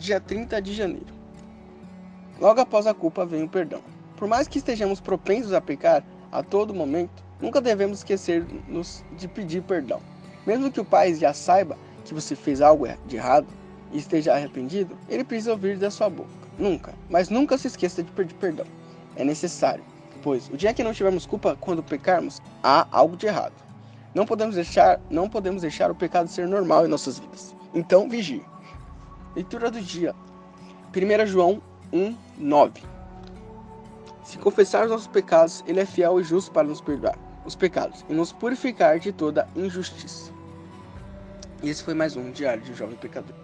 dia 30 de janeiro. Logo após a culpa vem o perdão. Por mais que estejamos propensos a pecar a todo momento, nunca devemos esquecer-nos de pedir perdão. Mesmo que o pai já saiba que você fez algo de errado e esteja arrependido, ele precisa ouvir da sua boca. Nunca, mas nunca se esqueça de pedir perdão. É necessário, pois o dia que não tivermos culpa quando pecarmos, há algo de errado. Não podemos deixar, não podemos deixar o pecado ser normal em nossas vidas. Então, vigie. Leitura do dia. 1 João 1, 9. Se confessar os nossos pecados, ele é fiel e justo para nos perdoar os pecados e nos purificar de toda injustiça. E esse foi mais um Diário de um Jovem Pecador.